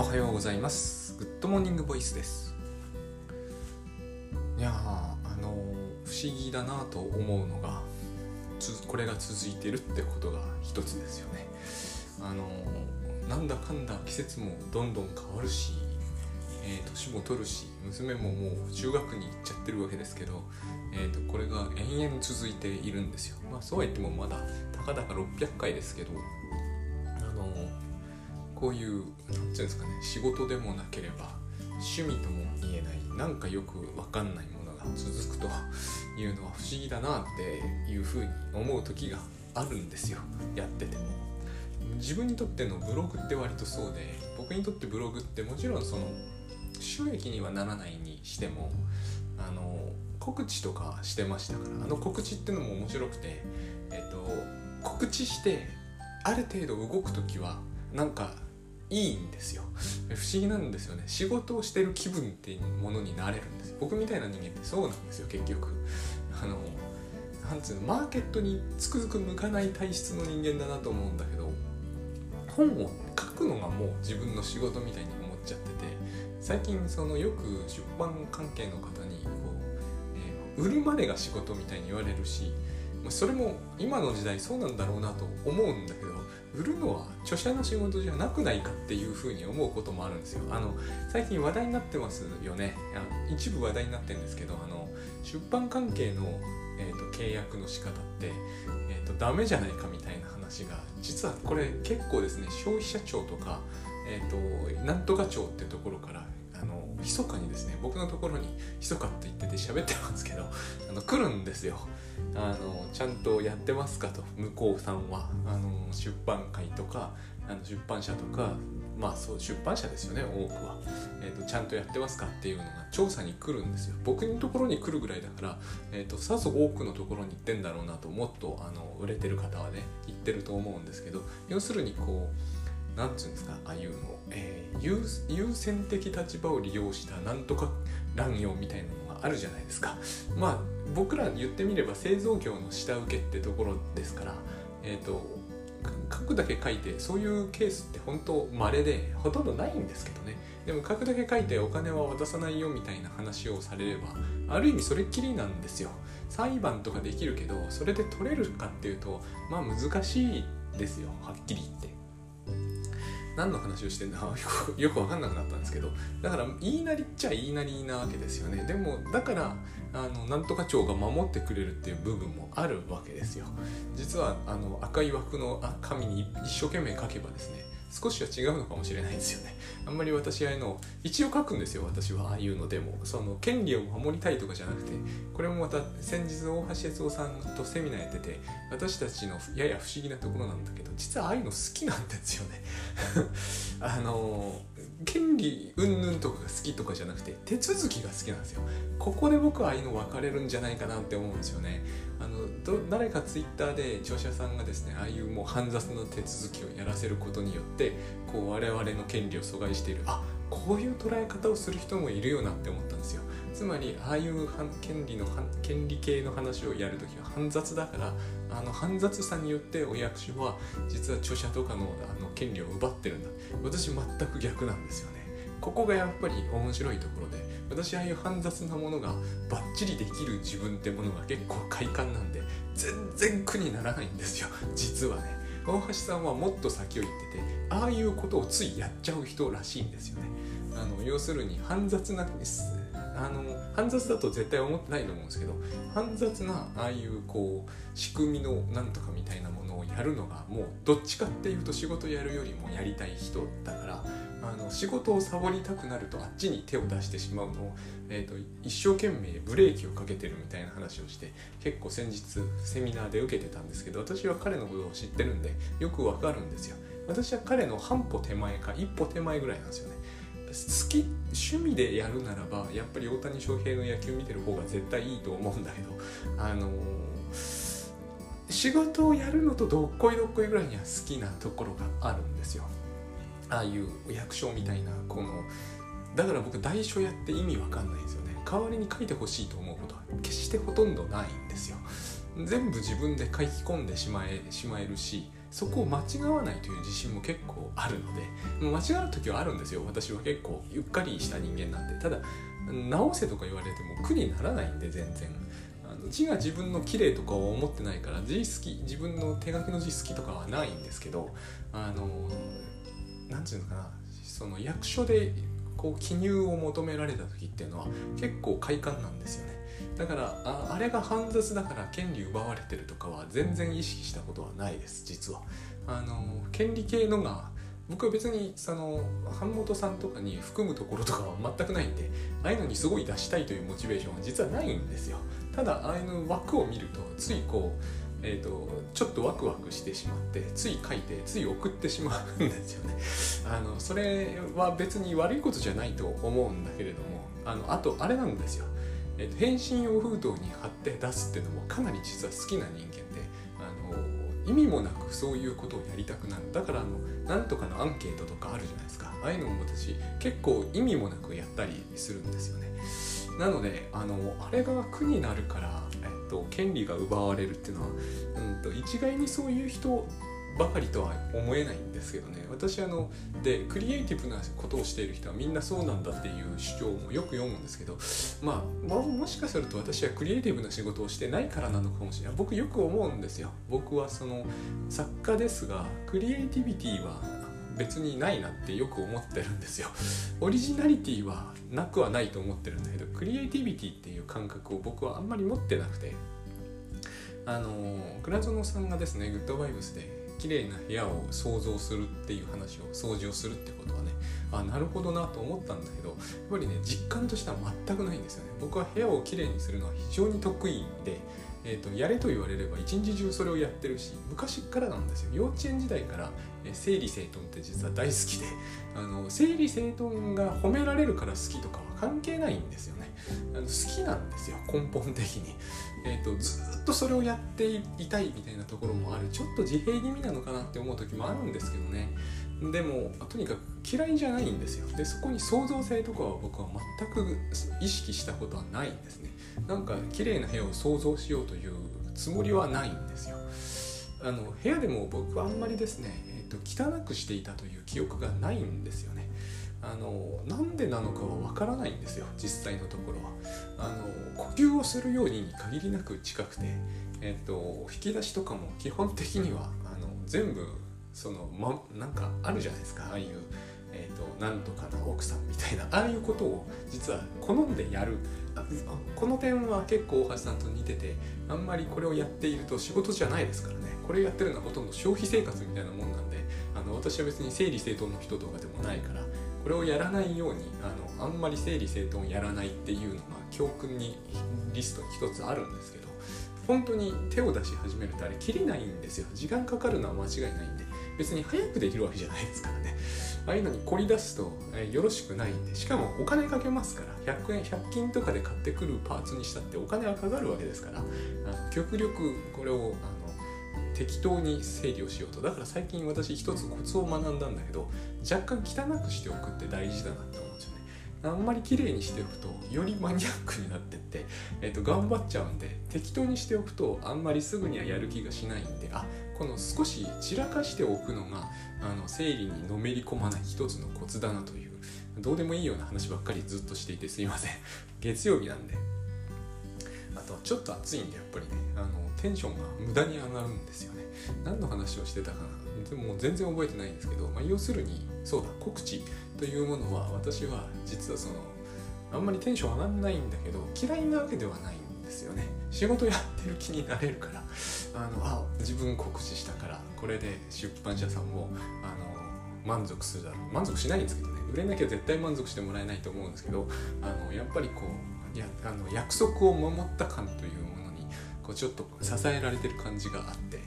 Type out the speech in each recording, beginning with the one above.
おはようございます。 Good Morning Voice です。いやあの不思議だなと思うのがこれが続いてるってことが一つですよね。あのなんだかんだ季節もどんどん変わるし、えー、年も取るし娘ももう中学に行っちゃってるわけですけど、えーと、とこれが延々続いているんですよ。まあそうは言ってもまだたかだか600回ですけどこういう何て言うんですかね仕事でもなければ趣味とも言えないなんかよく分かんないものが続くというのは不思議だなっていうふうに思う時があるんですよやってても。自分にとってのブログって割とそうで僕にとってブログってもちろんその収益にはならないにしてもあの告知とかしてましたからあの告知ってのも面白くて、えっと、告知してある程度動く時はなんかいいんですよ。不思議なんですよね。仕事をしてる気分っていうものになれるんです僕みたいな人間ってそうなんですよ。結局。あのなんつうのマーケットにつくづく向かない体質の人間だなと思うんだけど本を書くのがもう自分の仕事みたいに思っちゃってて最近そのよく出版関係の方にこう、えー、売るまでが仕事みたいに言われるしそれも今の時代そうなんだろうなと思うんだけど売るのは著者の仕事じゃなくないかっていうふうに思うこともあるんですよ。あの最近話題になってますよね。あ一部話題になってるんですけどあの出版関係の、えーと、契約の仕方って、えーと、ダメじゃないかみたいな話が実はこれ結構ですね消費者庁とか、えーと、なんとか庁っていうところからあの密かにですね僕のところに密かって言ってて喋ってますけどあの来るんですよ。あのちゃんとやってますかと向こうさんは。あの出版会とかあの出版社とかまあそう出版社ですよね多くは、えーと、ちゃんとやってますかっていうのが調査に来るんですよ。僕のところに来るぐらいだから、えーと、さぞ多くのところに行ってんだろうなともっとあの売れてる方はね言ってると思うんですけど要するにこう何て言うんですかああいうの、えー、優先的立場を利用したなんとか乱用みたいなあるじゃないですか。まあ僕ら言ってみれば製造業の下請けってところですからえっ、ー、と書くだけ書いてそういうケースって本当稀でほとんどないんですけどね。でも書くだけ書いてお金は渡さないよみたいな話をされればある意味それっきりなんですよ。裁判とかできるけどそれで取れるかっていうとまあ難しいですよはっきり言って。何の話をしてんだ？よくよく分かんなくなったんですけど。だから言いなりっちゃ言いなりなわけですよね。でもだからあのなんとか町が守ってくれるっていう部分もあるわけですよ。実はあの赤い枠の紙に一生懸命書けばですね少しは違うのかもしれないですよね。あんまり私ああいうの一応書くんですよ私はああいうのでも。その権利を守りたいとかじゃなくてこれもまた先日大橋悦夫さんとセミナーやってて私たちのやや不思議なところなんだけど実はああいうの好きなんですよね。あの権利云々とかが好きとかじゃなくて手続きが好きなんですよ。ここで僕はああいうの分かれるんじゃないかなって思うんですよね。あのど誰かツイッターで著者さんがですねああいうもう煩雑な手続きをやらせることによってこう我々の権利を阻害している。あこういう捉え方をする人もいるよなって思ったんですよ。つまりああいう権利の権利系の話をやるときは煩雑だからあの煩雑さによってお役所は実は著者とかのあの権利を奪ってるんだ。私全く逆なんですよね。ここがやっぱり面白いところで私ああいう煩雑なものがバッチリできる自分ってものが結構快感なんで全然苦にならないんですよ。実はね。大橋さんはもっと先を言っててああいうことをついやっちゃう人らしいんですよね。あの要するに煩雑なあの煩雑だと絶対思ってないと思うんですけど煩雑なああいうこう仕組みのなんとかみたいなものをやるのがもうどっちかっていうと仕事やるよりもやりたい人だからあの仕事をサボりたくなるとあっちに手を出してしまうのを、えーと、一生懸命ブレーキをかけてるみたいな話をして結構先日セミナーで受けてたんですけど私は彼のことを知ってるんでよくわかるんですよ。私は彼の半歩手前か一歩手前ぐらいなんですよ。好き趣味でやるならばやっぱり大谷翔平の野球見てる方が絶対いいと思うんだけど あのー、仕事をやるのとどっこいどっこいぐらいには好きなところがあるんですよ。ああいう役所みたいなこのだから僕代書やって意味わかんないんですよね。代わりに書いてほしいと思うことは決してほとんどないんですよ。全部自分で書き込んでしまえしまえるしそこを間違わないという自信も結構あるので間違う時はあるんですよ。私は結構ゆっかりした人間なんで。ただ直せとか言われても苦にならないんで全然。あの字が自分の綺麗とかは思ってないから字好き自分の手書きの字好きとかはないんですけどあの何て言うのかな。その役所でこう記入を求められた時っていうのは結構快感なんですよね。だからああれが煩雑だから権利奪われてるとかは全然意識したことはないです実は。あの権利系のが僕は別にその版元さんとかに含むところとかは全くないんでああいうのにすごい出したいというモチベーションは実はないんですよ。ただああいうの枠を見るとついこうえーと、ちょっとワクワクしてしまってつい書いてつい送ってしまうんですよね。あのそれは別に悪いことじゃないと思うんだけれどもあのあとあれなんですよ、えーと、返信用封筒に貼って出すっていうのもかなり実は好きな人間であの意味もなくそういうことをやりたくなる。だからあのなんとかのアンケートとかあるじゃないですか。ああいうのも私結構意味もなくやったりするんですよね。なのであのあれが苦になるからと権利が奪われるっていうのは、うんと、一概にそういう人ばかりとは思えないんですけどね。私あのでクリエイティブなことをしている人はみんなそうなんだっていう主張もよく読むんですけど、まあ、まあ、もしかすると私はクリエイティブな仕事をしてないからなのかもしれない。僕よく思うんですよ。僕はその作家ですがクリエイティビティは別にないなってよく思ってるんですよ。オリジナリティはなくはないと思ってるんだけどクリエイティビティっていう感覚を僕はあんまり持ってなくて。あの倉園さんがですねグッドバイブスで綺麗な部屋を想像するっていう話を掃除をするってことはねあなるほどなと思ったんだけどやっぱりね実感としては全くないんですよね。僕は部屋をきれいにするのは非常に得意でえーと、やれと言われれば一日中それをやってるし昔からなんですよ。幼稚園時代から、え整理整頓って実は大好きであの整理整頓が褒められるから好きとかは関係ないんですよね。あの好きなんですよ根本的に、えーと、ずっとそれをやっていたいみたいなところもある。ちょっと自閉気味なのかなって思う時もあるんですけどね。でもとにかく嫌いじゃないんですよ。でそこに創造性とかは僕は全く意識したことはないんですね。なんか綺麗な部屋を想像しようというつもりはないんですよ。あの部屋でも僕はあんまりですね、えーと、汚くしていたという記憶がないんですよね。あのなんでなのかはわからないんですよ実際のところは。あの呼吸をするように限りなく近くて、えーと、引き出しとかも基本的にはあの全部その、ま、なんかあるじゃないですかああいう、えーと、となんとかな奥さんみたいな。ああいうことを実は好んでやる。この点は結構大橋さんと似ててあんまりこれをやっていると仕事じゃないですからね。これやってるのはほとんど消費生活みたいなもんなんであの私は別に整理整頓の人とかでもないからこれをやらないようにあのあんまり整理整頓をやらないっていうのが教訓にリストに一つあるんですけど本当に手を出し始めるとあれ切れないんですよ。時間かかるのは間違いないんで。別に早くできるわけじゃないですからね。ああいうのに凝り出すと、え、よろしくないんで。しかもお金かけますから。100円100均とかで買ってくるパーツにしたってお金はかかるわけですから。あの極力これをあの適当に整理をしようと。だから最近私一つコツを学んだんだけど若干汚くしておくって大事だなって思うんですよね。あんまり綺麗にしておくとよりマニアックになってって、えーと、頑張っちゃうんで適当にしておくとあんまりすぐにはやる気がしないんであこの少し散らかしておくのがあの生理にのめり込まない一つのコツだなというどうでもいいような話ばっかりずっとしていてすいません。月曜日なんで。あとちょっと暑いんでやっぱりねあのテンションが無駄に上がるんですよね。何の話をしてたかな？でももう全然覚えてないんですけど、まあ、要するにそうだ告知というものは私は実はそのあんまりテンション上がんないんだけど嫌いなわけではないんですよね。仕事やってる気になれるから。あのあ自分告知したからこれで出版社さんもあの満足するだろう。満足しないんですけどね。売れなきゃ絶対満足してもらえないと思うんですけどあのやっぱりこうやあの約束を守った感というものにこうちょっと支えられてる感じがあって。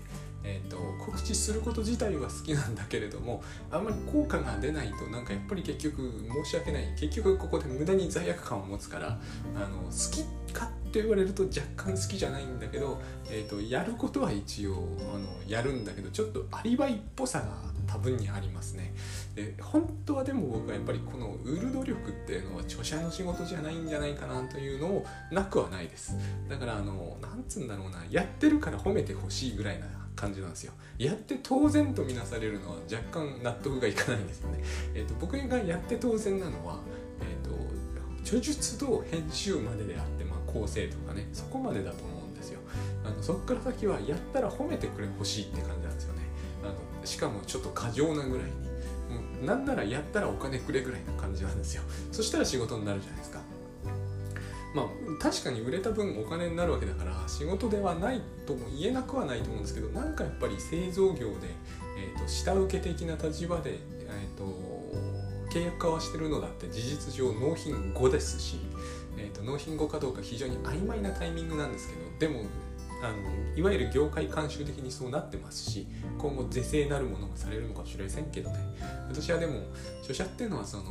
えーと、告知すること自体は好きなんだけれどもあんまり効果が出ないとなんかやっぱり結局申し訳ない。結局ここで無駄に罪悪感を持つからあの好きかって言われると若干好きじゃないんだけど、えーと、やることは一応あのやるんだけどちょっとアリバイっぽさが多分にありますね。で本当はでも僕はやっぱりこの売る努力っていうのは著者の仕事じゃないんじゃないかなというのをなくはないです。だからあのなんつうんだろうなやってるから褒めてほしいぐらいな感じなんですよ。やって当然とみなされるのは若干納得がいかないんですよね、えーと、僕がやって当然なのは、えーと、著述と編集までであって、まあ、構成とかねそこまでだと思うんですよ。あのそこから先はやったら褒めてくれほしいって感じなんですよね。あのしかもちょっと過剰なぐらいに。なんならやったらお金くれぐらいな感じなんですよ。そしたら仕事になるじゃないですか。まあ確かに売れた分お金になるわけだから仕事ではないとも言えなくはないと思うんですけどなんかやっぱり製造業で、えーと、下請け的な立場で、えーと、契約交わしてるのだって事実上納品後ですし、えーと、納品後かどうか非常に曖昧なタイミングなんですけどでもあのいわゆる業界慣習的にそうなってますし今後是正なるものがされるのかもしれませんけどね。私はでも著者っていうのはその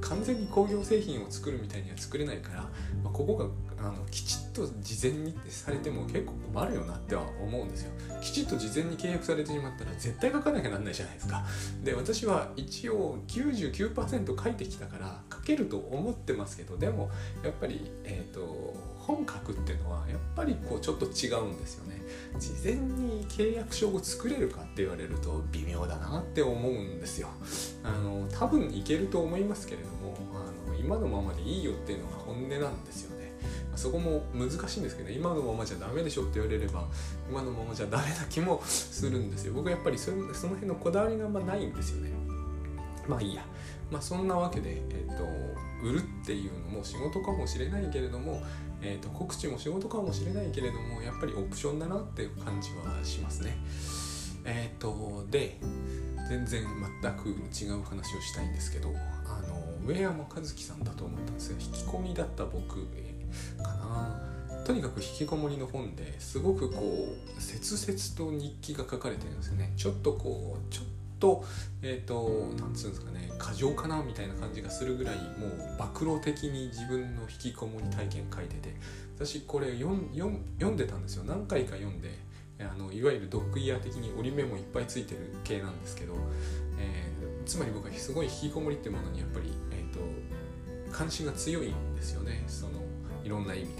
完全に工業製品を作るみたいには作れないから、まあ、ここがあのきちっと事前にされても結構困るよなっては思うんですよ。きちっと事前に契約されてしまったら絶対書かなきゃなんないじゃないですか。で私は一応99%書いてきたから書けると思ってますけどでもやっぱりえっ、ー、と本書くっていうのはやっぱりこうちょっと違うんですよね。事前に契約書を作れるかって言われると微妙だなって思うんですよ。あの多分いけると思いますけれどもあの今のままでいいよっていうのが本音なんですよ。ねそこも難しいんですけど、ね、今のままじゃダメでしょって言われれば今のままじゃダメな気もするんですよ。僕はやっぱりそのその辺のこだわりがあんまないんですよね。まあいいや。まあそんなわけで、えっ、ー、と売るっていうのも仕事かもしれないけれどもえーと、告知も仕事かもしれないけれどもやっぱりオプションだなっていう感じはしますね。えっ、ー、とで全然全く違う話をしたいんですけどあの上山和樹さんだと思ったんですが引き込みだった僕、かな。とにかく引きこもりの本ですごくこう切々と日記が書かれてるんですよね。ちょっとこうちょっとえっ、ー、となんつうんですかね過剰かなみたいな感じがするぐらいもう暴露的に自分の引きこもり体験書いてて。私これ読んでたんですよ。何回か読んであのいわゆるドッグイヤー的に折り目もいっぱいついてる系なんですけど、えー、つまり僕はすごい引きこもりっていうものにやっぱり、えーと、関心が強いんですよね。そのいろんな意味で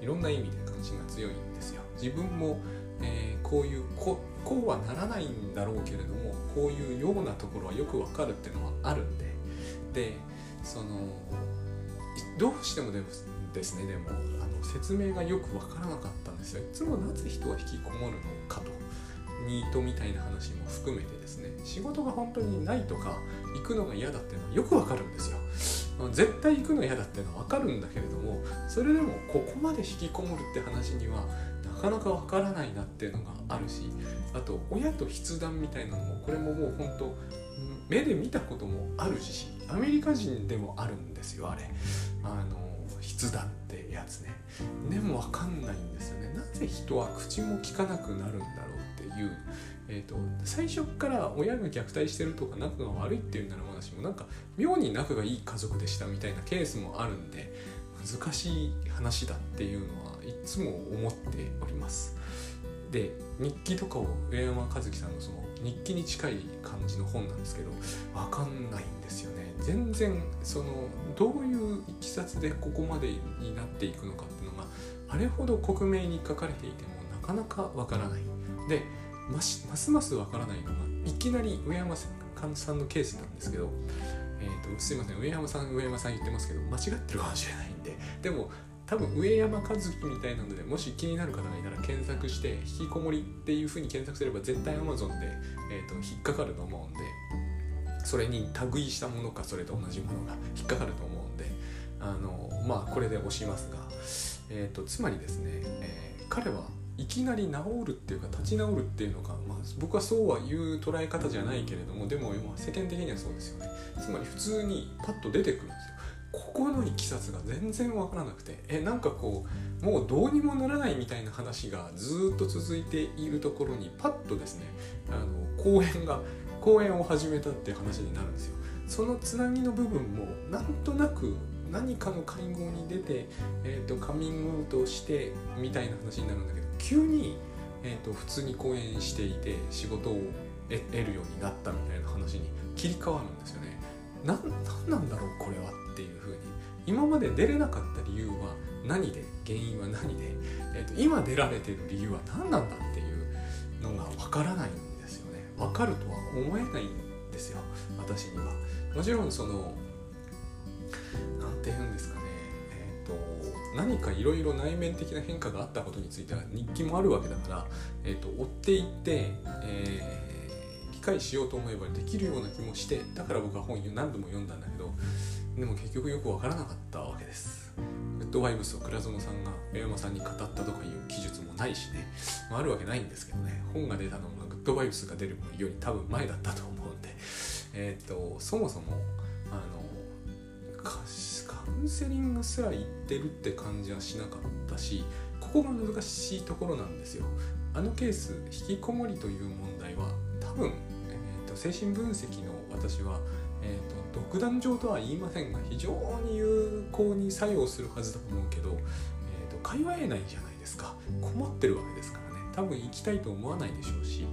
いろんな意味で関心が強いんですよ。自分も、えー、こういうこうはならないんだろうけれどもこういうようなところはよくわかるっていうのはあるんででそのどうしてもでもですねでもあの説明がよくわからなかったんですよ。いつもなぜ人は引きこもるのかとニートみたいな話も含めてですね仕事が本当にないとか行くのが嫌だっていうのはよくわかるんですよ。絶対行くの嫌だっていうのはわかるんだけれどもそれでもここまで引きこもるって話にはなかなかわからないなっていうのがあるしあと親と筆談みたいなのもこれももう本当目で見たこともあるしアメリカ人でもあるんですよあれ。あの筆談ってやつね。でも分かんないんですよね。なぜ人は口も聞かなくなるんだろうっていう、えーと、最初から親が虐待してるとか仲が悪いっていうならまだしもなんか妙に仲がいい家族でしたみたいなケースもあるんで難しい話だっていうのはいつも思っております。で日記とかを上山和樹さんのその日記に近い感じの本なんですけど分かんないんですよね。全然そのどういういきさつでここまでになっていくのかっていうのがあれほど克明に書かれていてもなかなか分からない。でますます分からないのがいきなり上山さんのケースなんですけどえーと、すいません上山さん上山さん言ってますけど間違ってるかもしれないんででも多分上山和樹みたいなのでもし気になる方がいたら検索して引きこもりっていう風に検索すれば絶対 Amazon で、えーと、引っかかると思うんでそれに類したものかそれと同じものが引っかかると思うんであのまあこれで押しますが、えーと、つまりですね、えー、彼はいきなり治るっていうか立ち直るっていうのが、まあ、僕はそうは言う捉え方じゃないけれどもでも世間的にはそうですよね。つまり普通にパッと出てくるんですよ。ここのいきさつが全然わからなくてえなんかこうもうどうにもならないみたいな話がずっと続いているところにパッとですねあの講演が講演を始めたっていう話になるんですよ。そのつなぎの部分もなんとなく何かの会合に出て、えーと、カミングアウトしてみたいな話になるんだけど急に、えーと、普通に講演していて仕事を得るようになったみたいな話に切り替わるんですよね。何なんだろうこれはっていうふうに今まで出れなかった理由は何で？原因は何で、えーと、今出られてる理由は何なんだっていうのが分からないんですよね。分かるとは思えないんですよ私には。もちろんその何て言うんですかね、何かいろいろ内面的な変化があったことについては日記もあるわけだから、えーと、追っていって、えー、理解しようと思えばできるような気もしてだから僕は本何度も読んだんだけどでも結局よく分からなかったわけです。グッドワイブスを倉園さんが上山さんに語ったとかいう記述もないしね、まあ、あるわけないんですけどね。本が出たのがグッドワイブスが出るより多分前だったと思うんで。えっ、ー、とそもそもあのカウンセリングすら行ってるって感じはしなかったしここが難しいところなんですよ。あのケース引きこもりという問題は多分、えーと、精神分析の私はえーと、独断上とは言いませんが非常に有効に作用するはずだと思うけど、えーと、会話えないじゃないですか。困ってるわけですからね。多分行きたいと思わないでしょうし。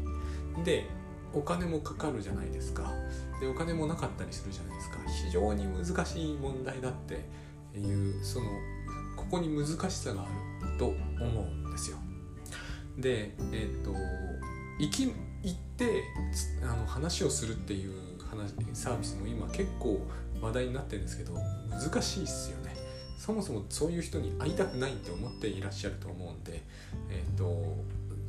でお金もかかるじゃないですか。でお金もなかったりするじゃないですか。非常に難しい問題だっていうそのここに難しさがあると思うんですよ。でえっ、と行き行ってあの話をするっていう話サービスも今結構話題になってるんですけど難しいっすよね。そもそもそういう人に会いたくないって思っていらっしゃると思うんで、えーと、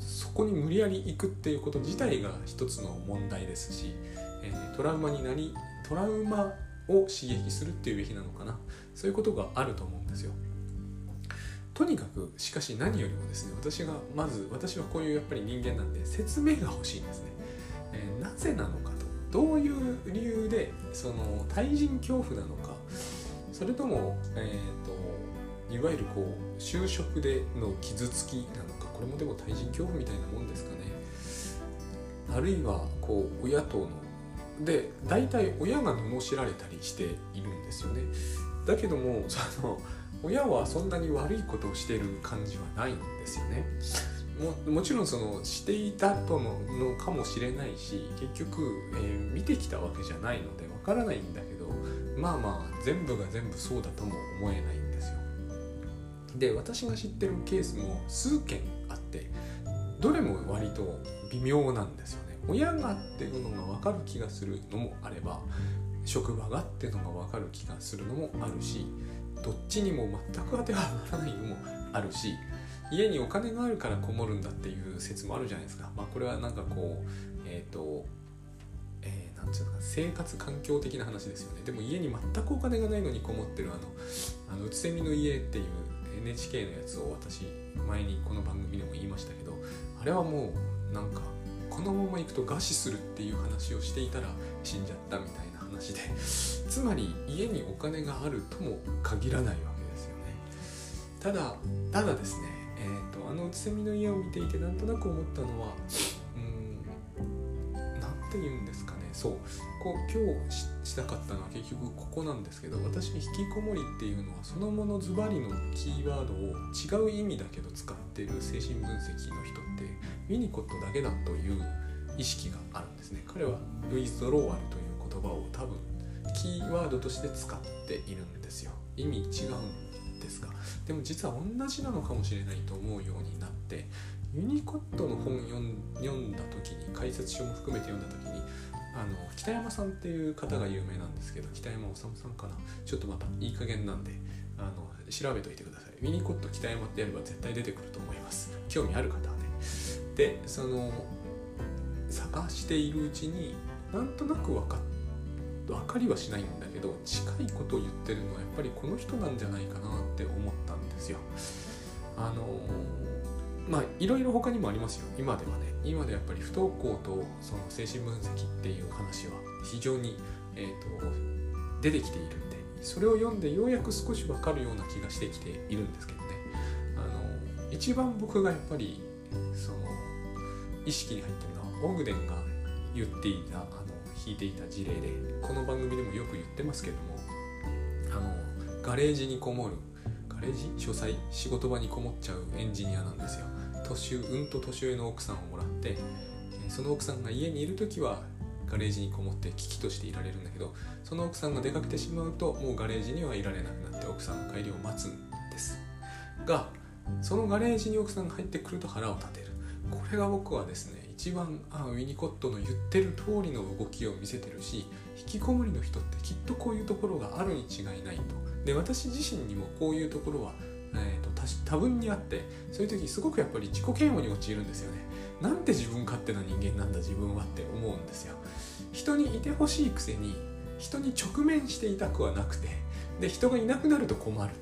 そこに無理やり行くっていうこと自体が一つの問題ですし、え、トラウマになりトラウマを刺激するっていうべきなのかな。そういうことがあると思うんですよ。とにかくしかし何よりもですね私がまず私はこういうやっぱり人間なんで説明が欲しいんですね、えー、なぜなのかと。どういう理由でその対人恐怖なのか。それとも、えーと、いわゆるこう就職での傷つきなのこれもでも対人恐怖みたいなもんですかね。あるいはこう親とので大体親が罵られたりしているんですよね。だけどもその親はそんなに悪いことをしている感じはないんですよね。ももちろんそのしていたとののかもしれないし結局、えー、見てきたわけじゃないのでわからないんだけどまあまあ全部が全部そうだとも思えないんですよ。で私が知ってるケースも数件どれも割と微妙なんですよね。親がっていうのが分かる気がするのもあれば職場がっていうのが分かる気がするのもあるしどっちにも全く当てはまらないのもあるし家にお金があるからこもるんだっていう説もあるじゃないですか。まあ、これはなんかこう、えっ、ー、と、えー、なんていうか生活環境的な話ですよね。でも家に全くお金がないのにこもってるあの、あのうつせみの家っていう NHK のやつを私前にこの番組でも言いましたけど、あれはもうなんかこのまま行くと餓死するっていう話をしていたら死んじゃったみたいな話で、つまり家にお金があるとも限らないわけですよね。ただ、ただですね、えーと、あのうつせみの家を見ていてなんとなく思ったのはうん何て言うんですかそう。こう今日したかったのは結局ここなんですけど私引きこもりっていうのはそのものズバリのキーワードを違う意味だけど使ってる精神分析の人ってウィニコットだけだという意識があるんですね。彼はウィズドローアルという言葉を多分キーワードとして使っているんですよ。意味違うんですが。でも実は同じなのかもしれないと思うようになってユニコットの本読んだ時に解説書も含めて読んだ時にあの北山さんっていう方が有名なんですけど北山治さんかな？ちょっとまたいい加減なんであの調べといてください。ウィニコット北山ってやれば絶対出てくると思います。興味ある方はね。でその探しているうちになんとなく分か分かりはしないんだけど近いことを言ってるのはやっぱりこの人なんじゃないかなって思ったんですよ。あのまあいろいろ他にもありますよ。今ではね今でやっぱり不登校とその精神分析っていう話は非常に、えーと、出てきているんでそれを読んでようやく少し分かるような気がしてきているんですけどね。あの一番僕がやっぱりその意識に入ってるのはオグデンが言っていたあの引いていた事例でこの番組でもよく言ってますけどもあのガレージにこもるガレージ？書斎？仕事場にこもっちゃうエンジニアなんですよ。年うんと年上の奥さんをもらってその奥さんが家にいる時はガレージにこもって危機としていられるんだけどその奥さんが出かけてしまうともうガレージにはいられなくなって奥さんの帰りを待つんですがそのガレージに奥さんが入ってくると腹を立てる。これが僕はですね一番あウィニコットの言ってる通りの動きを見せてるし引きこもりの人ってきっとこういうところがあるに違いないと。で私自身にもこういうところは、えーと、多分にあってそういう時すごくやっぱり自己嫌悪に陥るんですよね。なんて自分勝手な人間なんだ自分はって思うんですよ。人にいてほしいくせに人に直面していたくはなくてで人がいなくなると困る。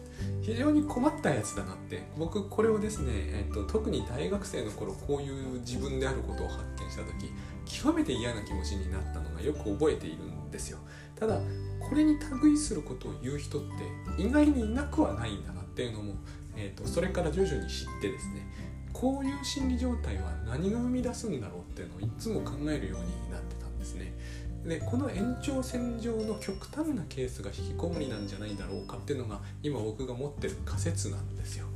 非常に困ったやつだなって僕これをですね、えっと、特に大学生の頃こういう自分であることを発見した時極めて嫌な気持ちになったのがよく覚えているんですよ。ただこれに類することを言う人って意外にいなくはないんだなっていうのも、えっと、それから徐々に知ってですねこういう心理状態は何が生み出すんだろうっていうのをいつも考えるようになってたんですねでこの延長線上の極端なケースが引きこもりなんじゃないだろうかっていうのが今僕が持ってる仮説なんですよ。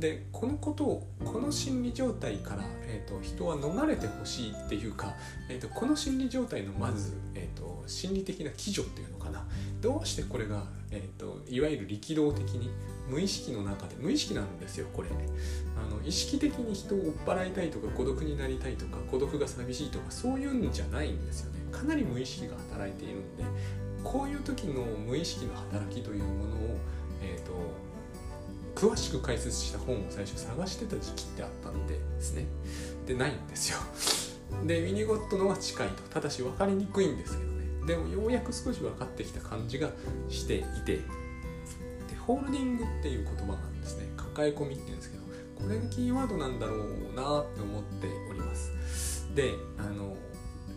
でこのことをこの心理状態から、えーと、人は逃れてほしいっていうか、えーと、この心理状態のまず、えーと、心理的な基準っていうのかな。どうしてこれが、えー、といわゆる力道的に無意識の中で無意識なんですよこれ。あの意識的に人を追っ払いたいとか孤独になりたいとか孤独が寂しいとかそういうんじゃないんですよね。かなり無意識が働いているんでこういう時の無意識の働きというものを、えーと、詳しく解説した本を最初探してた時期ってあったんでですね。でないんですよ。でウィニゴットのは近いとただし分かりにくいんですけどね。でもようやく少し分かってきた感じがしていて。でホールディングっていう言葉なんですね。抱え込みっていうんですけどこれがキーワードなんだろうなって思っております。であの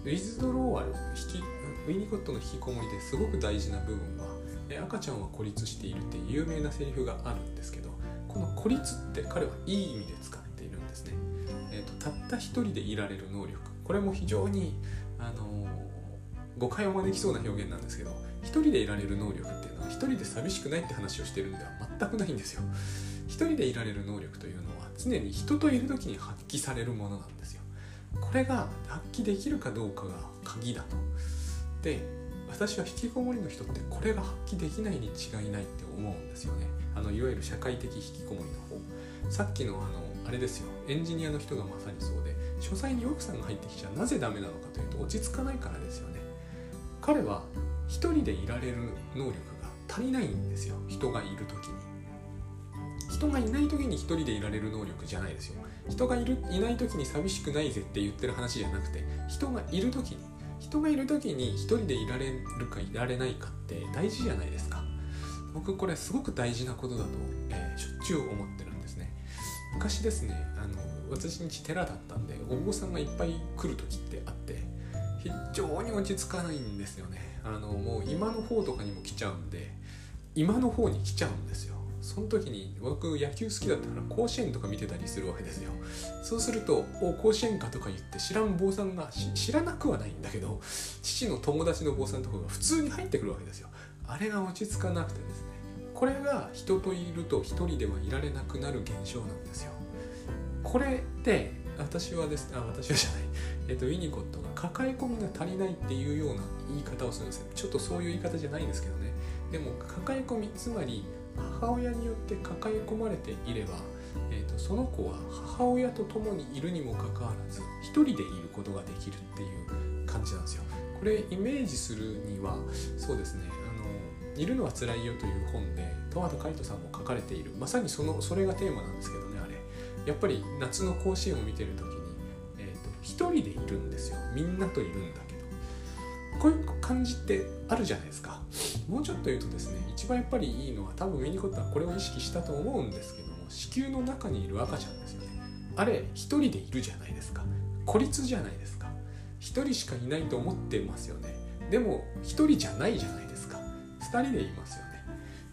ウィズドローアル引きウィニコットの引きこもりですごく大事な部分は赤ちゃんは孤立しているって有名なセリフがあるんですけどこの孤立って彼はいい意味で使っているんですね、えーと、たった一人でいられる能力。これも非常に、あのー、誤解を招きそうな表現なんですけど一人でいられる能力っていうのは一人で寂しくないって話をしてるんでは全くないんですよ。一人でいられる能力というのは常に人といる時に発揮されるものなんですよ。これが発揮できるかどうかが鍵だと。で私は引きこもりの人ってこれが発揮できないに違いないって思うんですよね。あのいわゆる社会的引きこもりの方。さっきのあのあれですよ。エンジニアの人がまさにそうで書斎に奥さんが入ってきちゃなぜダメなのかというと落ち着かないからですよね。彼は一人でいられる能力が足りないんですよ。人がいる時に。人がいない時に一人でいられる能力じゃないですよ。人がいるいない時に寂しくないぜって言ってる話じゃなくて人がいる時に人がいる時に一人でいられるかいられないかって大事じゃないですか。僕これすごく大事なことだと、えー、しょっちゅう思ってるんですね。昔ですねあの私んち寺だったんでお坊さんがいっぱい来る時ってあって非常に落ち着かないんですよね。あのもう今の方とかにも来ちゃうんで今の方に来ちゃうんですよ。その時に僕野球好きだったから甲子園とか見てたりするわけですよ。そうすると「お甲子園か」とか言って知らん坊さんが知らなくはないんだけど父の友達の坊さんとかが普通に入ってくるわけですよ。あれが落ち着かなくてですね。これが人といると一人ではいられなくなる現象なんですよ。これって私はですねあ私はじゃない、えっと、ウィニコットが抱え込みが足りないっていうような言い方をするんですよちょっとそういう言い方じゃないんですけどね。でも抱え込みつまり母親によって抱え込まれていれば、えーと、その子は母親と共にいるにもかかわらず一人でいることができるっていう感じなんですよ。これイメージするにはそうですねあの「いるのはつらいよ」という本で十和田海人さんも書かれているまさにそのそれがテーマなんですけどねあれ。やっぱり夏の甲子園を見てる時に、えーと、一人でいるんですよ。みんなといるんだ。こういう感じってあるじゃないですか。もうちょっと言うとですね一番やっぱりいいのは多分ウィニコットはこれを意識したと思うんですけども子宮の中にいる赤ちゃんですよね。あれ一人でいるじゃないですか。孤立じゃないですか。一人しかいないと思ってますよね。でも一人じゃないじゃないですか。二人でいますよね。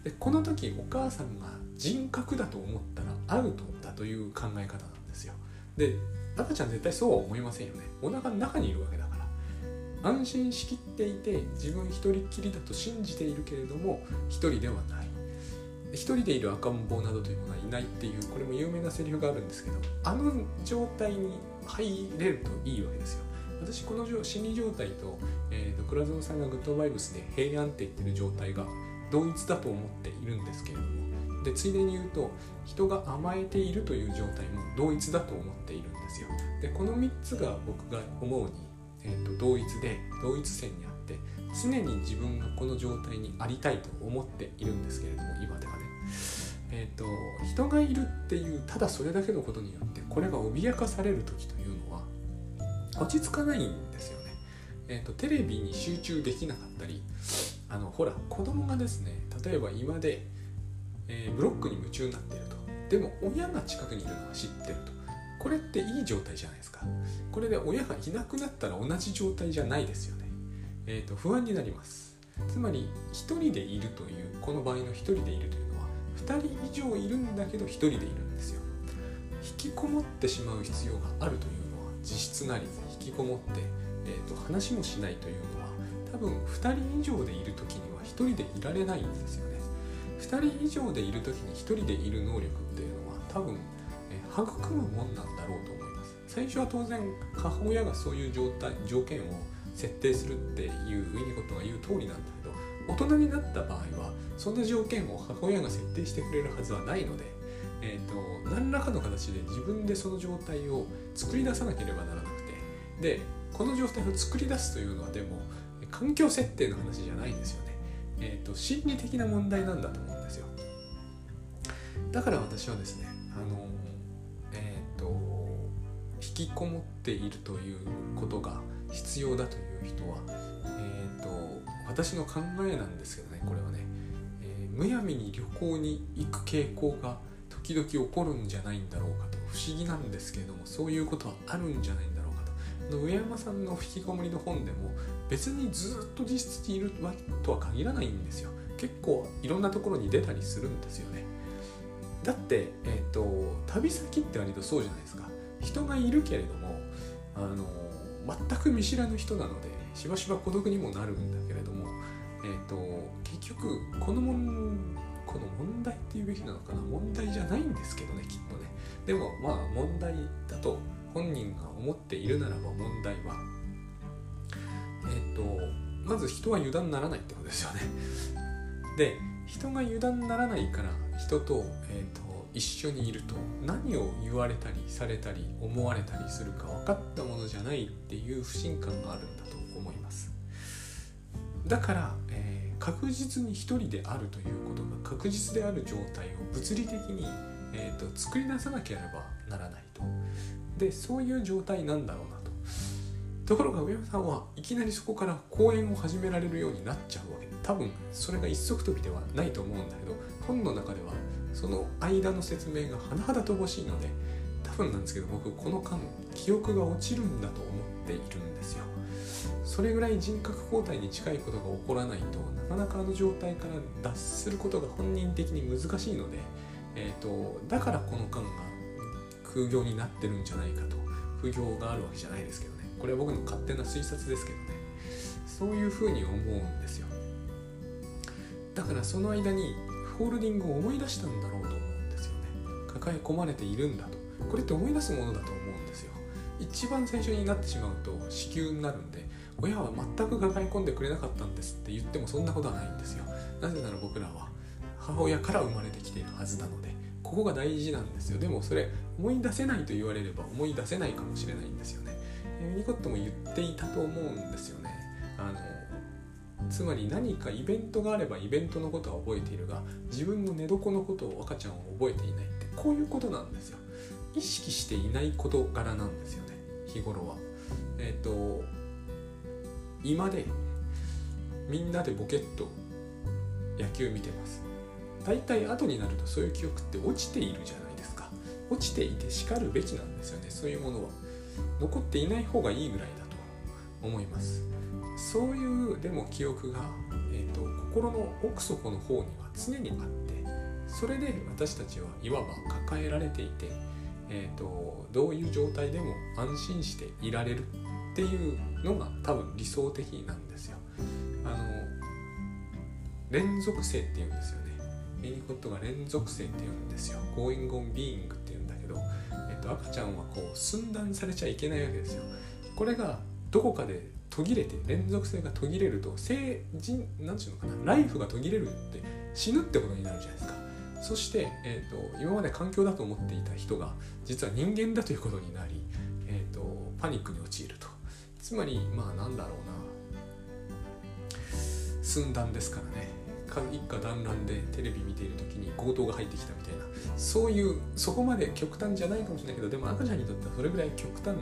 でこの時お母さんが人格だと思ったらアウトだという考え方なんですよ。で赤ちゃん絶対そうは思いませんよね。お腹の中にいるわけだから。安心しきっていて自分一人きりだと信じているけれども一人ではない。一人でいる赤ん坊などというものはいないっていうこれも有名なセリフがあるんですけどあの状態に入れるといいわけですよ。私この心理状態と,、えーと、倉園さんがグッドバイブスで平安って言ってる状態が同一だと思っているんですけれどもでついでに言うと人が甘えているという状態も同一だと思っているんですよ。でこの3つが僕が思うに、えーと、同一で同一線にあって常に自分がこの状態にありたいと思っているんですけれども今ではね。えーと、人がいるっていうただそれだけのことによってこれが脅かされる時というのは落ち着かないんですよね。えーと、テレビに集中できなかったりあのほら子供がですね例えば今で、えー、ブロックに夢中になっていると。でも親が近くにいるのは知ってると。これっていい状態じゃないですか。これで親がいなくなったら同じ状態じゃないですよね、えーと、不安になります。つまり1人でいるというこの場合の1人でいるというのは2人以上いるんだけど1人でいるんですよ。引きこもってしまう必要があるというのは実質なり引きこもって、えーと、と話もしないというのは多分2人以上でいる時には1人でいられないんですよね。2人以上でいる時に1人でいる能力っていうのは多分育むもんなんだろうと思います。最初は当然母親がそういう状態条件を設定するっていうウィニコットが言う通りなんだけど大人になった場合はそんな条件を母親が設定してくれるはずはないので、えーと、何らかの形で自分でその状態を作り出さなければならなくてでこの状態を作り出すというのはでも環境設定の話じゃないんですよね、えーと心理的な問題なんだと思うんですよ。だから私はですねあの引きこもっているということが必要だという人は、えーと、私の考えなんですけどねこれはね、えー、むやみに旅行に行く傾向が時々起こるんじゃないんだろうかと不思議なんですけれどもそういうことはあるんじゃないんだろうかと。上山さんの引きこもりの本でも別にずっと実質にいるとは限らないんですよ。結構いろんなところに出たりするんですよね。だって、えーと旅先って割とそうじゃないですか。人がいるけれどもあの全く見知らぬ人なのでしばしば孤独にもなるんだけれども、えーと、結局このもんこの問題っていうべきなのかな問題じゃないんですけどねきっとね。でもまあ問題だと本人が思っているならば問題はえっ、ー、とまず人は油断ならないってことですよね。で人が油断ならないから人と,、えーと一緒にいると何を言われたりされたり思われたりするか分かったものじゃないっていう不信感があるんだと思います。だから、えー、確実に一人であるということが確実である状態を物理的に、えーと、作り出さなければならないと。でそういう状態なんだろうなと。ところが上山さんはいきなりそこから講演を始められるようになっちゃうわけ。で多分それが一足飛びではないと思うんだけど本の中ではその間の説明が甚だ乏しいので多分なんですけど僕この間記憶が落ちるんだと思っているんですよ。それぐらい人格交代に近いことが起こらないとなかなかあの状態から脱することが本人的に難しいので、えーと、だからこの間が空業になってるんじゃないかと不行があるわけじゃないですけどね。これは僕の勝手な推察ですけどね。そういうふうに思うんですよ。だからその間にホールディングを思い出したんだろうと思うんですよね。抱え込まれているんだと。これって思い出すものだと思うんですよ。一番最初になってしまうと子宮になるんで親は全く抱え込んでくれなかったんですって言ってもそんなことはないんですよ。なぜなら僕らは母親から生まれてきているはずなのでここが大事なんですよ。でもそれ思い出せないと言われれば思い出せないかもしれないんですよね。ユニコットも言っていたと思うんですよね。あのつまり何かイベントがあればイベントのことは覚えているが自分の寝床のことを赤ちゃんは覚えていないってこういうことなんですよ。意識していない事柄なんですよね日頃は。えっ、ー、と今でみんなでボケっと野球見てます。大体後になるとそういう記憶って落ちているじゃないですか。落ちていてしかるべきなんですよねそういうものは。残っていない方がいいぐらいだと思います。そういうでも記憶が、えーと、心の奥底の方には常にあってそれで私たちはいわば抱えられていて、えーと、どういう状態でも安心していられるっていうのが多分理想的なんですよ。あの連続性っていうんですよね。メニコットが連続性って言うんですよ。Going on being って言うんだけど、えーと赤ちゃんはこう寸断されちゃいけないわけですよ。これがどこかで途切れて連続性が途切れると成人なんていうのかなライフが途切れるって死ぬってことになるじゃないですか。そして、えーと、今まで環境だと思っていた人が実は人間だということになり、えーと、パニックに陥ると。つまりまあなんだろうな。寸断ですからね。一家団らんでテレビ見ている時に強盗が入ってきたみたいな。そういうそこまで極端じゃないかもしれないけどでも赤ちゃんにとってはそれぐらい極端な、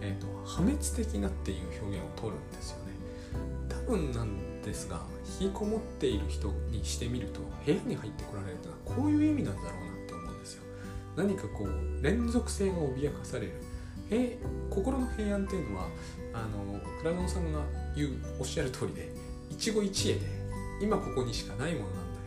えーと、破滅的なっていう表現を取るんですよね。多分なんですが引きこもっている人にしてみると部屋に入ってこられるというのはこういう意味なんだろうなって思うんですよ。何かこう連続性が脅かされる。え心の平安っていうのはあの倉野さんが言うおっしゃる通りで一期一会で今ここにしかないものなんだ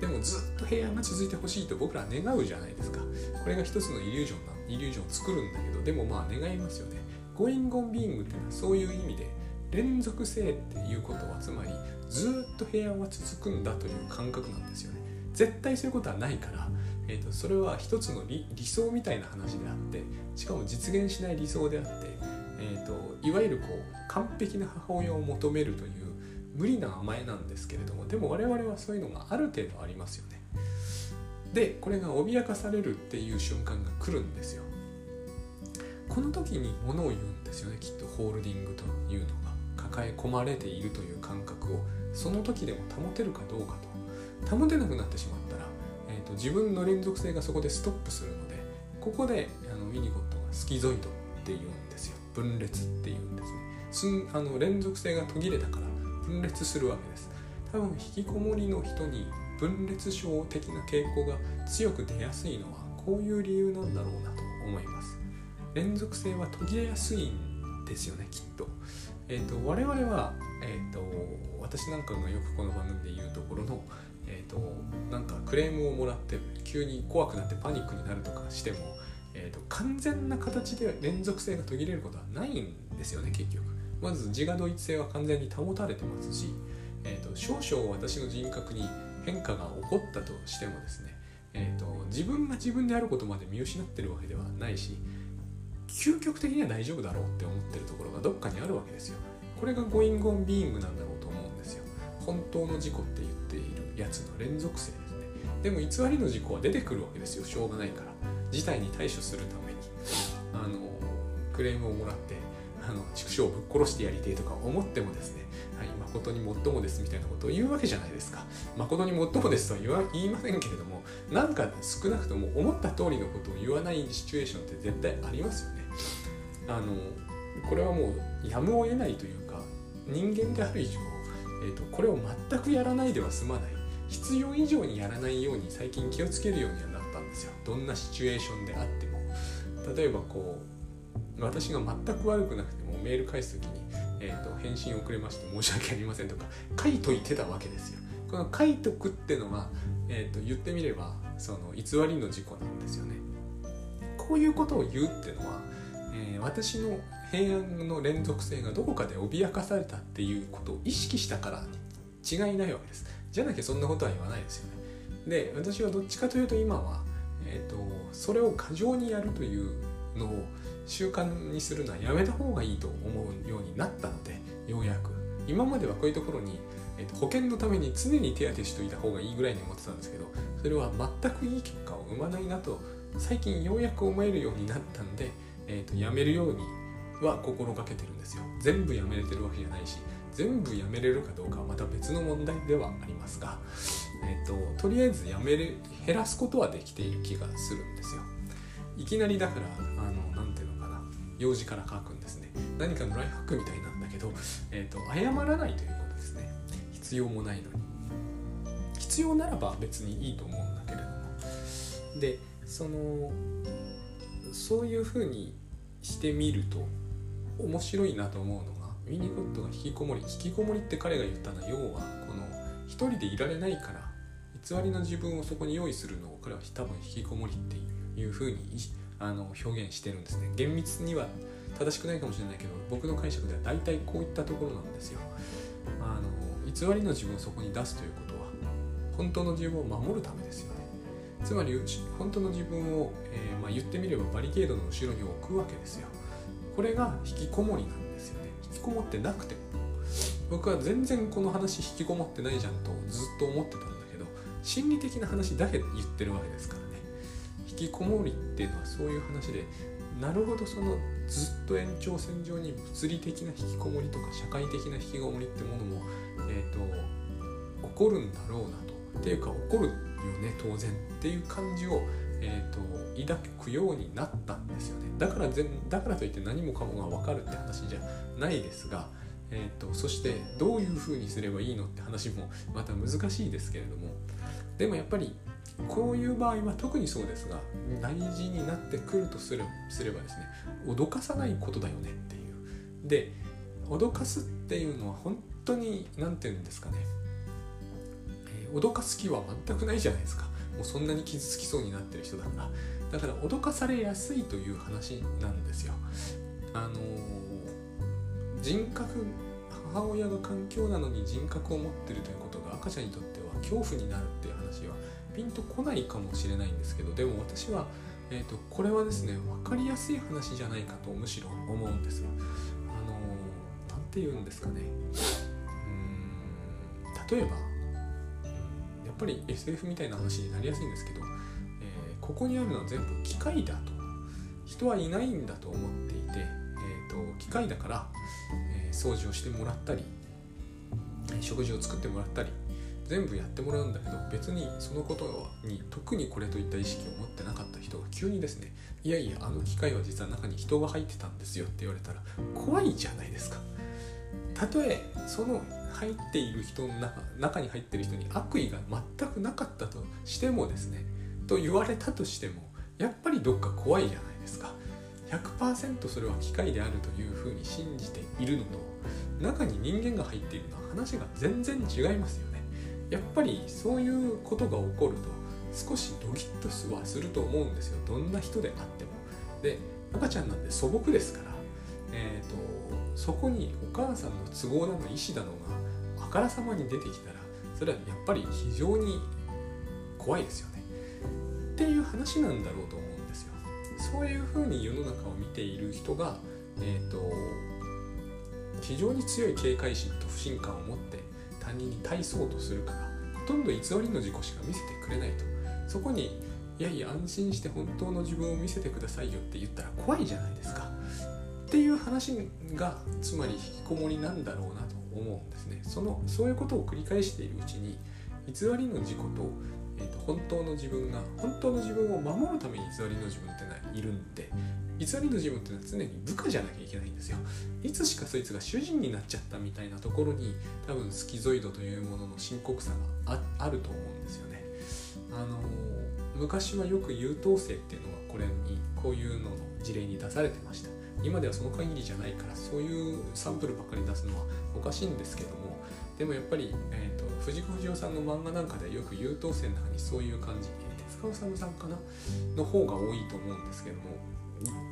けどでもずっと平安が続いてほしいと僕ら願うじゃないですか。これが一つのイリュージョンなイリュージョンを作るんだけどでもまあ願いますよね。Going on being っていうのはそういう意味で連続性っていうことはつまりずっと平安は続くんだという感覚なんですよね。絶対そういうことはないから、えーと、それは一つの理想みたいな話であってしかも実現しない理想であって、えーと、いわゆるこう完璧な母親を求めるという無理な甘えなんですけれどもでも我々はそういうのがある程度ありますよね。でこれが脅かされるっていう瞬間が来るんですよ。この時にものを言うんですよねきっとホールディングというのが。抱え込まれているという感覚をその時でも保てるかどうかと。保てなくなってしまったら、えーと、自分の連続性がそこでストップするのでここであのウィニコットがスキゾイドっていうんですよ。分裂っていうんですね。すんあの連続性が途切れたから分裂するわけです。多分引きこもりの人に分裂症的な傾向が強く出やすいのはこういう理由なんだろうなと思います。連続性は途切れやすいんですよねきっと。えーと、我々は、えーと、私なんかがよくこの番組で言うところの、えーと、なんかクレームをもらって急に怖くなってパニックになるとかしても、えー、と完全な形で連続性が途切れることはないんですよね結局。まず自我同一性は完全に保たれてますし、えー、と少々私の人格に変化が起こったとしてもですね、えー、と自分が自分であることまで見失ってるわけではないし究極的には大丈夫だろうって思ってるところがどっかにあるわけですよ。これが Going on Being なんだろうと思うんですよ。本当の事故って言っているやつの連続性ですね。でも偽りの事故は出てくるわけですよ。しょうがないから。事態に対処するために。あのクレームをもらってあの畜生をぶっ殺してやりてえとか思ってもですね、はい、誠にもっともですみたいなことを言うわけじゃないですか。誠にもっともですとは言わ言いませんけれども、なんか少なくとも思った通りのことを言わないシチュエーションって絶対ありますよね。あのこれはもうやむを得ないというか人間である以上、えーと、これを全くやらないでは済まない。必要以上にやらないように最近気をつけるようにはなったんですよ。どんなシチュエーションであっても。例えばこう私が全く悪くなくてもメール返す時に、えーと、返信遅れまして申し訳ありませんとか書いといてたわけですよ。この書いとくってのは、えーと言ってみればその偽りの事故なんですよね。こういうことを言うってのはえー、私の平安の連続性がどこかで脅かされたっていうことを意識したから違いないわけです。じゃなきゃそんなことは言わないですよね。で、私はどっちかというと今は、えーと、それを過剰にやるというのを習慣にするのはやめた方がいいと思うようになったので、ようやく。今まではこういうところに、えーと、と保険のために常に手当てしといた方がいいぐらいに思ってたんですけど、それは全くいい結果を生まないなと最近ようやく思えるようになったんで、えーと、やめるようには心がけてるんですよ。全部やめれてるわけじゃないし全部やめれるかどうかはまた別の問題ではありますが、えーと、とりあえずやめる減らすことはできている気がするんですよ。いきなりだからあのなんていうのかな用事から書くんですね。何かのライフハックみたいなんだけど、えーと、と謝らないということですね。必要もないのに。必要ならば別にいいと思うんだけれども。でそのそういうふうにしてみると面白いなと思うのがウィニコットが引きこもり引きこもりって彼が言ったのは要はこの一人でいられないから偽りの自分をそこに用意するのを彼は多分引きこもりっていうふうにあの表現してるんですね。厳密には正しくないかもしれないけど僕の解釈では大体こういったところなんですよ。あの偽りの自分をそこに出すということは本当の自分を守るためですよね。つまり本当の自分を、えー、まあ、言ってみればバリケードの後ろに置くわけですよ。これが引きこもりなんですよね。引きこもってなくても。僕は全然この話引きこもってないじゃんとずっと思ってたんだけど心理的な話だけ言ってるわけですからね。引きこもりっていうのはそういう話でなるほどそのずっと延長線上に物理的な引きこもりとか社会的な引きこもりってものも、えーと、起こるんだろうなと。っていうか起こるね当然っていう感じを、えーと、抱くようになったんですよね。だから全だからといって何もかもが分かるって話じゃないですが、えーとそしてどういうふうにすればいいのって話もまた難しいですけれどもでもやっぱりこういう場合は特にそうですが大事になってくるとすれすればですね脅かさないことだよねっていう。で脅かすっていうのは本当に何て言うんですかね、脅かす気は全くないじゃないですか。もうそんなに傷つきそうになってる人だから。だから脅かされやすいという話なんですよ。あのー、人格母親が環境なのに人格を持ってるということが赤ちゃんにとっては恐怖になるっていう話はピンとこないかもしれないんですけどでも私は、えーと、これはですね分かりやすい話じゃないかとむしろ思うんです。あの何て言うんですかね。うん例えばぱり SF みたいな話になりやすいんですけど、えー、ここにあるのは全部機械だと。人はいないんだと思っていて、えーと、機械だから、えー、掃除をしてもらったり食事を作ってもらったり全部やってもらうんだけど別にそのことに特にこれといった意識を持ってなかった人が急にですねいやいやあの機械は実は中に人が入ってたんですよって言われたら怖いじゃないですか。たとえその入っている人の中中に入ってる人に悪意が全くなかったとしてもですねと言われたとしてもやっぱりどっか怖いじゃないですか。100%それは機械であるというふうに信じているのと中に人間が入っているのは話が全然違いますよね。やっぱりそういうことが起こると少しドキッとはすると思うんですよ。どんな人であっても。で赤ちゃんなんで素朴ですから、えーと、そこにお母さんの都合なの意思だのがからさまに出てきたらそれはやっぱり非常に怖いですよね。っていう話なんだろうと思うんですよ。そういうふうに世の中を見ている人がえっ、ー、と非常に強い警戒心と不信感を持って他人に対そうとするからほとんど偽りの自己しか見せてくれないと。そこにいやいや安心して本当の自分を見せてくださいよって言ったら怖いじゃないですか。っていう話がつまり引きこもりなんだろうなと。思うんですね。そのそういうことを繰り返しているうちに偽りの自己と,、えーと、本当の自分が本当の自分を守るために偽りの自分っていうのはいるんで偽りの自分っていうのは常に部下じゃなきゃいけないんですよ。いつしかそいつが主人になっちゃったみたいなところに多分スキゾイドというものの深刻さがあると思うんですよね。あの昔はよく優等生っていうのはこれにこういうのの事例に出されてました。今ではその限りじゃないからそういうサンプルばっかり出すのはおかしいんですけどもでもやっぱり、えーと、藤子不二雄さんの漫画なんかではよく優等生の中にそういう感じ手塚治虫さんかな？の方が多いと思うんですけども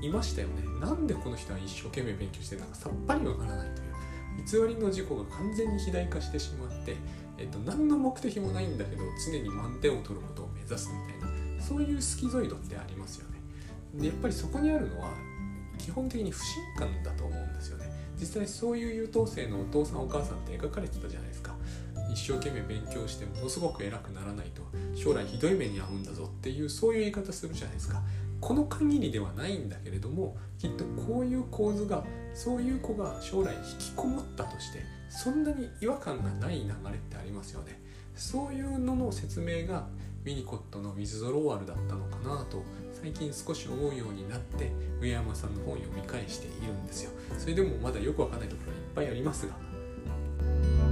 いましたよね。なんでこの人は一生懸命勉強してるのかさっぱりわからないという。偽りの事故が完全に肥大化してしまって、えっと、何の目的もないんだけど常に満点を取ることを目指すみたいなそういうスキゾイドってありますよね。でやっぱりそこにあるのは基本的に不信感だと思うんですよね。実際そういう優等生のお父さんお母さんって描かれてたじゃないですか。一生懸命勉強してものすごく偉くならないと将来ひどい目に遭うんだぞっていうそういう言い方するじゃないですか。この限りではないんだけれどもきっとこういう構図がそういう子が将来引きこもったとしてそんなに違和感がない流れってありますよね。そういうのの説明がミニコットの水ゾロワールだったのかなと最近少し思うようになって上山さんの本を読み返しているんですよそれでもまだよくわかんないところはいっぱいありますが。